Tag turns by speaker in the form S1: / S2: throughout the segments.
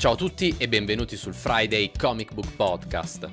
S1: Ciao a tutti e benvenuti sul Friday Comic Book Podcast.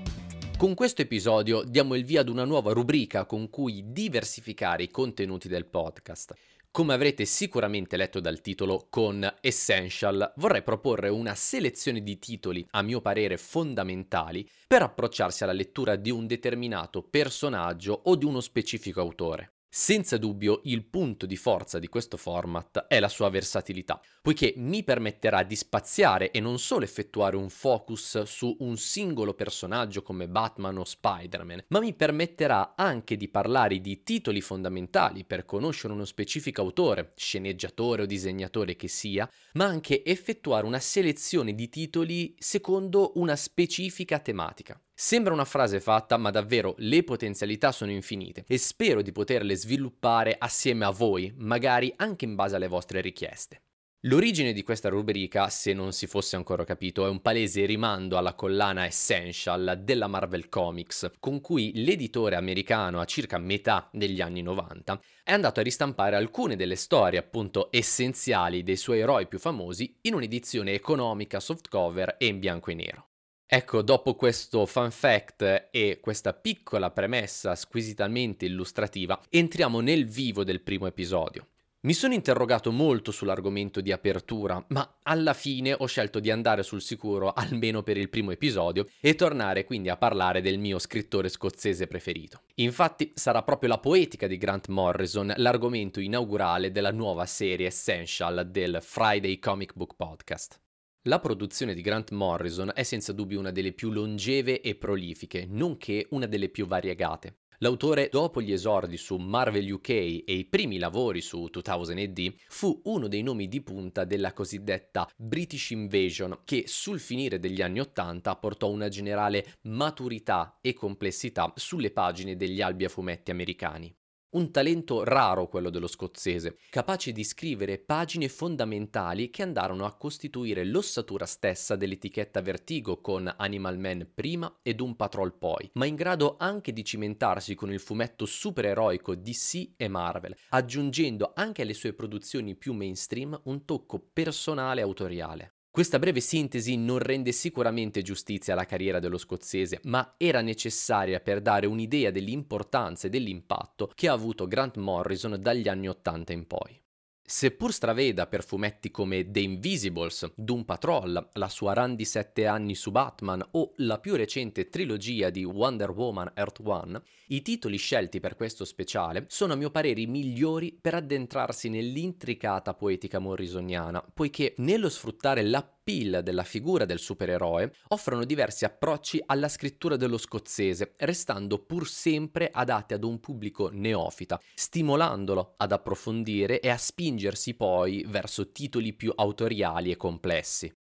S1: Con questo episodio diamo il via ad una nuova rubrica con cui diversificare i contenuti del podcast. Come avrete sicuramente letto dal titolo, con Essential vorrei proporre una selezione di titoli, a mio parere fondamentali, per approcciarsi alla lettura di un determinato personaggio o di uno specifico autore. Senza dubbio il punto di forza di questo format è la sua versatilità, poiché mi permetterà di spaziare e non solo effettuare un focus su un singolo personaggio come Batman o Spider-Man, ma mi permetterà anche di parlare di titoli fondamentali per conoscere uno specifico autore, sceneggiatore o disegnatore che sia, ma anche effettuare una selezione di titoli secondo una specifica tematica. Sembra una frase fatta, ma davvero le potenzialità sono infinite e spero di poterle sviluppare assieme a voi, magari anche in base alle vostre richieste. L'origine di questa rubrica, se non si fosse ancora capito, è un palese rimando alla collana Essential della Marvel Comics, con cui l'editore americano a circa metà degli anni 90 è andato a ristampare alcune delle storie appunto essenziali dei suoi eroi più famosi in un'edizione economica softcover e in bianco e nero. Ecco, dopo questo fun fact e questa piccola premessa squisitamente illustrativa, entriamo nel vivo del primo episodio. Mi sono interrogato molto sull'argomento di apertura, ma alla fine ho scelto di andare sul sicuro almeno per il primo episodio e tornare quindi a parlare del mio scrittore scozzese preferito. Infatti sarà proprio la poetica di Grant Morrison l'argomento inaugurale della nuova serie Essential del Friday Comic Book Podcast. La produzione di Grant Morrison è senza dubbio una delle più longeve e prolifiche, nonché una delle più variegate. L'autore, dopo gli esordi su Marvel UK e i primi lavori su 2000 AD, fu uno dei nomi di punta della cosiddetta British Invasion, che sul finire degli anni Ottanta portò una generale maturità e complessità sulle pagine degli albi a fumetti americani. Un talento raro quello dello scozzese, capace di scrivere pagine fondamentali che andarono a costituire l'ossatura stessa dell'etichetta Vertigo con Animal Man prima e Doom Patrol poi, ma in grado anche di cimentarsi con il fumetto supereroico DC e Marvel, aggiungendo anche alle sue produzioni più mainstream un tocco personale autoriale. Questa breve sintesi non rende sicuramente giustizia alla carriera dello scozzese, ma era necessaria per dare un'idea dell'importanza e dell'impatto che ha avuto Grant Morrison dagli anni 80 in poi. Seppur straveda per fumetti come The Invisibles, Doom Patrol, la sua run di sette anni su Batman o la più recente trilogia di Wonder Woman Earth One, i titoli scelti per questo speciale sono a mio parere i migliori per addentrarsi nell'intricata poetica morrisoniana, poiché nello sfruttare l'appeal della figura del supereroe offrono diversi approcci alla scrittura dello scozzese, restando pur sempre adatti ad un pubblico neofita, stimolandolo ad approfondire e a spingersi poi verso titoli più autoriali e complessi.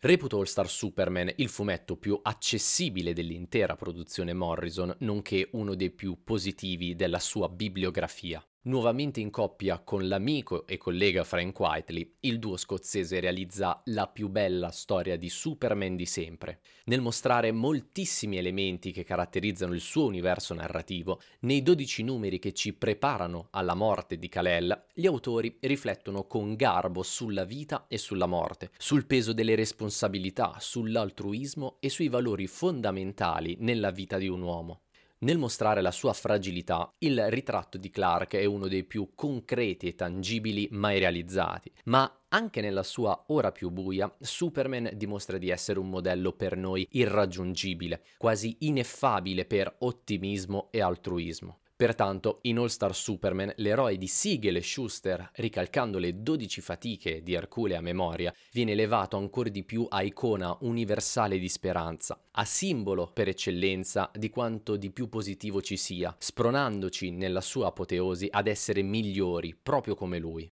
S1: Reputo All Star Superman il fumetto più accessibile dell'intera produzione Morrison, nonché uno dei più positivi della sua bibliografia. Nuovamente in coppia con l'amico e collega Frank Whiteley, il duo scozzese realizza la più bella storia di Superman di sempre. Nel mostrare moltissimi elementi che caratterizzano il suo universo narrativo, nei 12 numeri che ci preparano alla morte di Kal-El, gli autori riflettono con garbo sulla vita e sulla morte, sul peso delle responsabilità, sull'altruismo e sui valori fondamentali nella vita di un uomo. Nel mostrare la sua fragilità, il ritratto di Clark è uno dei più concreti e tangibili mai realizzati, ma anche nella sua ora più buia, Superman dimostra di essere un modello per noi irraggiungibile, quasi ineffabile per ottimismo e altruismo. Pertanto, in All Star Superman, l'eroe di Siegel e Schuster, ricalcando le 12 fatiche di Ercule a memoria, viene elevato ancora di più a icona universale di speranza, a simbolo per eccellenza di quanto di più positivo ci sia, spronandoci nella sua apoteosi ad essere migliori, proprio come lui.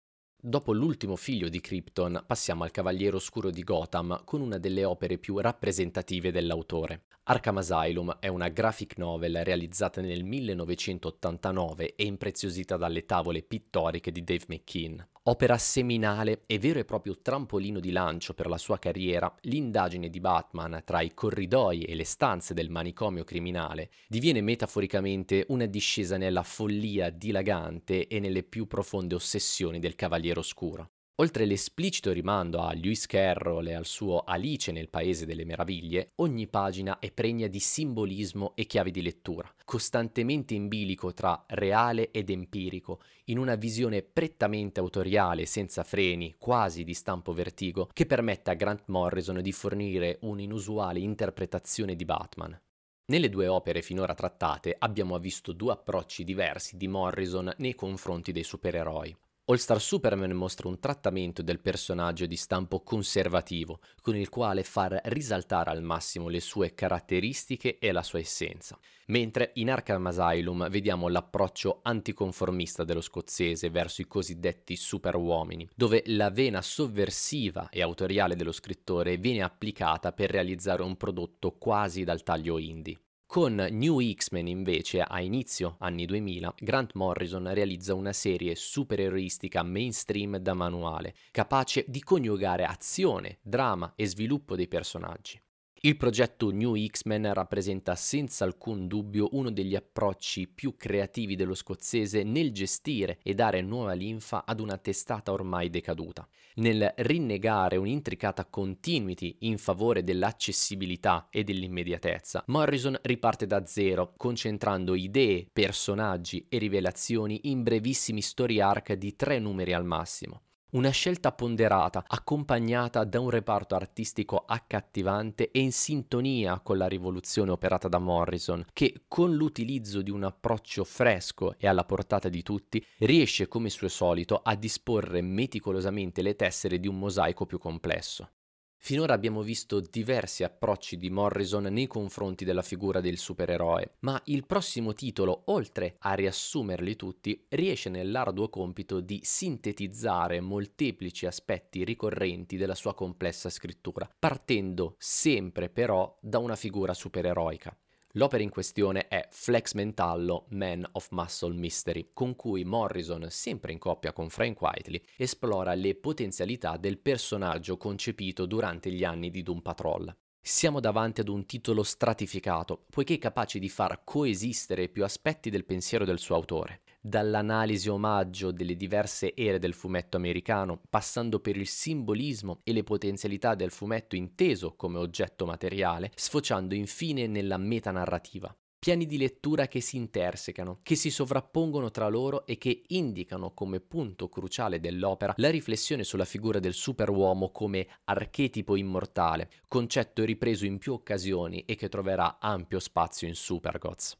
S1: Dopo l'ultimo figlio di Krypton, passiamo al Cavaliere Oscuro di Gotham con una delle opere più rappresentative dell'autore. Arkham Asylum è una graphic novel realizzata nel 1989 e impreziosita dalle tavole pittoriche di Dave McKean. Opera seminale e vero e proprio trampolino di lancio per la sua carriera, l'indagine di Batman tra i corridoi e le stanze del manicomio criminale diviene metaforicamente una discesa nella follia dilagante e nelle più profonde ossessioni del Cavaliere Oscuro. Oltre l'esplicito rimando a Lewis Carroll e al suo Alice nel Paese delle Meraviglie, ogni pagina è pregna di simbolismo e chiavi di lettura, costantemente in bilico tra reale ed empirico, in una visione prettamente autoriale, senza freni, quasi di stampo vertigo, che permette a Grant Morrison di fornire un'inusuale interpretazione di Batman. Nelle due opere finora trattate abbiamo visto due approcci diversi di Morrison nei confronti dei supereroi. All Star Superman mostra un trattamento del personaggio di stampo conservativo, con il quale far risaltare al massimo le sue caratteristiche e la sua essenza, mentre in Arkham Asylum vediamo l'approccio anticonformista dello scozzese verso i cosiddetti superuomini, dove la vena sovversiva e autoriale dello scrittore viene applicata per realizzare un prodotto quasi dal taglio indie. Con New X-Men invece, a inizio anni 2000, Grant Morrison realizza una serie supereroistica mainstream da manuale, capace di coniugare azione, drama e sviluppo dei personaggi. Il progetto New X-Men rappresenta senza alcun dubbio uno degli approcci più creativi dello scozzese nel gestire e dare nuova linfa ad una testata ormai decaduta, nel rinnegare un'intricata continuity in favore dell'accessibilità e dell'immediatezza. Morrison riparte da zero, concentrando idee, personaggi e rivelazioni in brevissimi story arc di tre numeri al massimo. Una scelta ponderata, accompagnata da un reparto artistico accattivante e in sintonia con la rivoluzione operata da Morrison, che con l'utilizzo di un approccio fresco e alla portata di tutti, riesce come suo solito a disporre meticolosamente le tessere di un mosaico più complesso. Finora abbiamo visto diversi approcci di Morrison nei confronti della figura del supereroe, ma il prossimo titolo, oltre a riassumerli tutti, riesce nell'arduo compito di sintetizzare molteplici aspetti ricorrenti della sua complessa scrittura, partendo sempre però da una figura supereroica. L'opera in questione è Flex Mentallo Man of Muscle Mystery, con cui Morrison, sempre in coppia con Frank Whiteley, esplora le potenzialità del personaggio concepito durante gli anni di Doom Patrol. Siamo davanti ad un titolo stratificato, poiché capace di far coesistere più aspetti del pensiero del suo autore dall'analisi omaggio delle diverse ere del fumetto americano, passando per il simbolismo e le potenzialità del fumetto inteso come oggetto materiale, sfociando infine nella metanarrativa. Piani di lettura che si intersecano, che si sovrappongono tra loro e che indicano come punto cruciale dell'opera la riflessione sulla figura del superuomo come archetipo immortale, concetto ripreso in più occasioni e che troverà ampio spazio in Supergods.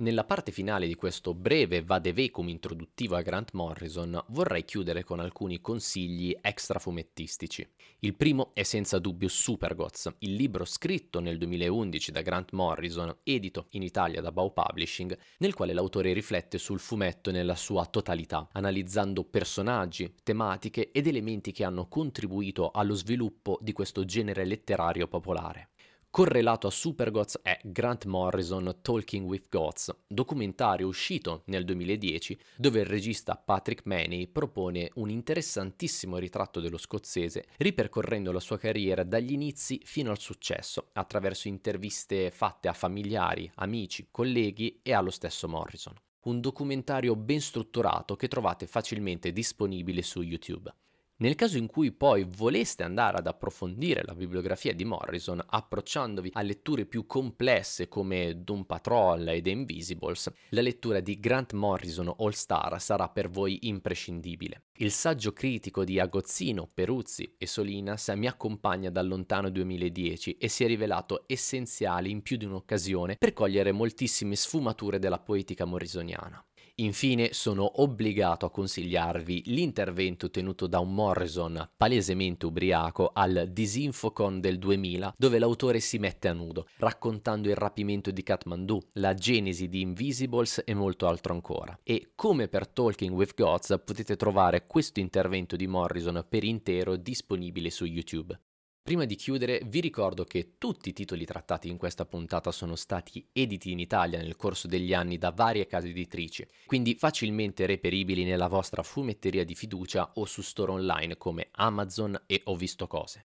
S1: Nella parte finale di questo breve vadevecum introduttivo a Grant Morrison vorrei chiudere con alcuni consigli extra fumettistici. Il primo è senza dubbio Supergods, il libro scritto nel 2011 da Grant Morrison, edito in Italia da Bow Publishing, nel quale l'autore riflette sul fumetto nella sua totalità, analizzando personaggi, tematiche ed elementi che hanno contribuito allo sviluppo di questo genere letterario popolare. Correlato a Supergods è Grant Morrison Talking with Gods, documentario uscito nel 2010 dove il regista Patrick Maney propone un interessantissimo ritratto dello scozzese ripercorrendo la sua carriera dagli inizi fino al successo attraverso interviste fatte a familiari, amici, colleghi e allo stesso Morrison. Un documentario ben strutturato che trovate facilmente disponibile su YouTube. Nel caso in cui poi voleste andare ad approfondire la bibliografia di Morrison, approcciandovi a letture più complesse come Doom Patrol e The Invisibles, la lettura di Grant Morrison All Star sarà per voi imprescindibile. Il saggio critico di Agozzino, Peruzzi e Solinas mi accompagna dal lontano 2010 e si è rivelato essenziale in più di un'occasione per cogliere moltissime sfumature della poetica morrisoniana. Infine sono obbligato a consigliarvi l'intervento tenuto da un Morrison palesemente ubriaco al Disinfocon del 2000 dove l'autore si mette a nudo, raccontando il rapimento di Kathmandu, la genesi di Invisibles e molto altro ancora. E come per Talking with Gods potete trovare questo intervento di Morrison per intero disponibile su YouTube. Prima di chiudere vi ricordo che tutti i titoli trattati in questa puntata sono stati editi in Italia nel corso degli anni da varie case editrici, quindi facilmente reperibili nella vostra fumetteria di fiducia o su store online come Amazon e Ho visto cose.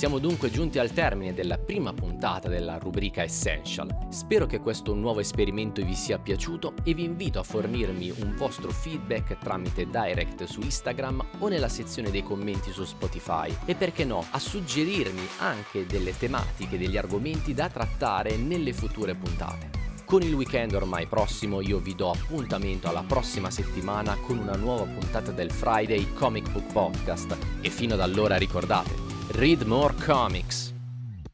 S1: Siamo dunque giunti al termine della prima puntata della rubrica Essential. Spero che questo nuovo esperimento vi sia piaciuto e vi invito a fornirmi un vostro feedback tramite direct su Instagram o nella sezione dei commenti su Spotify e perché no, a suggerirmi anche delle tematiche, degli argomenti da trattare nelle future puntate. Con il weekend ormai prossimo io vi do appuntamento alla prossima settimana con una nuova puntata del Friday Comic Book Podcast e fino ad allora ricordate, read more comics!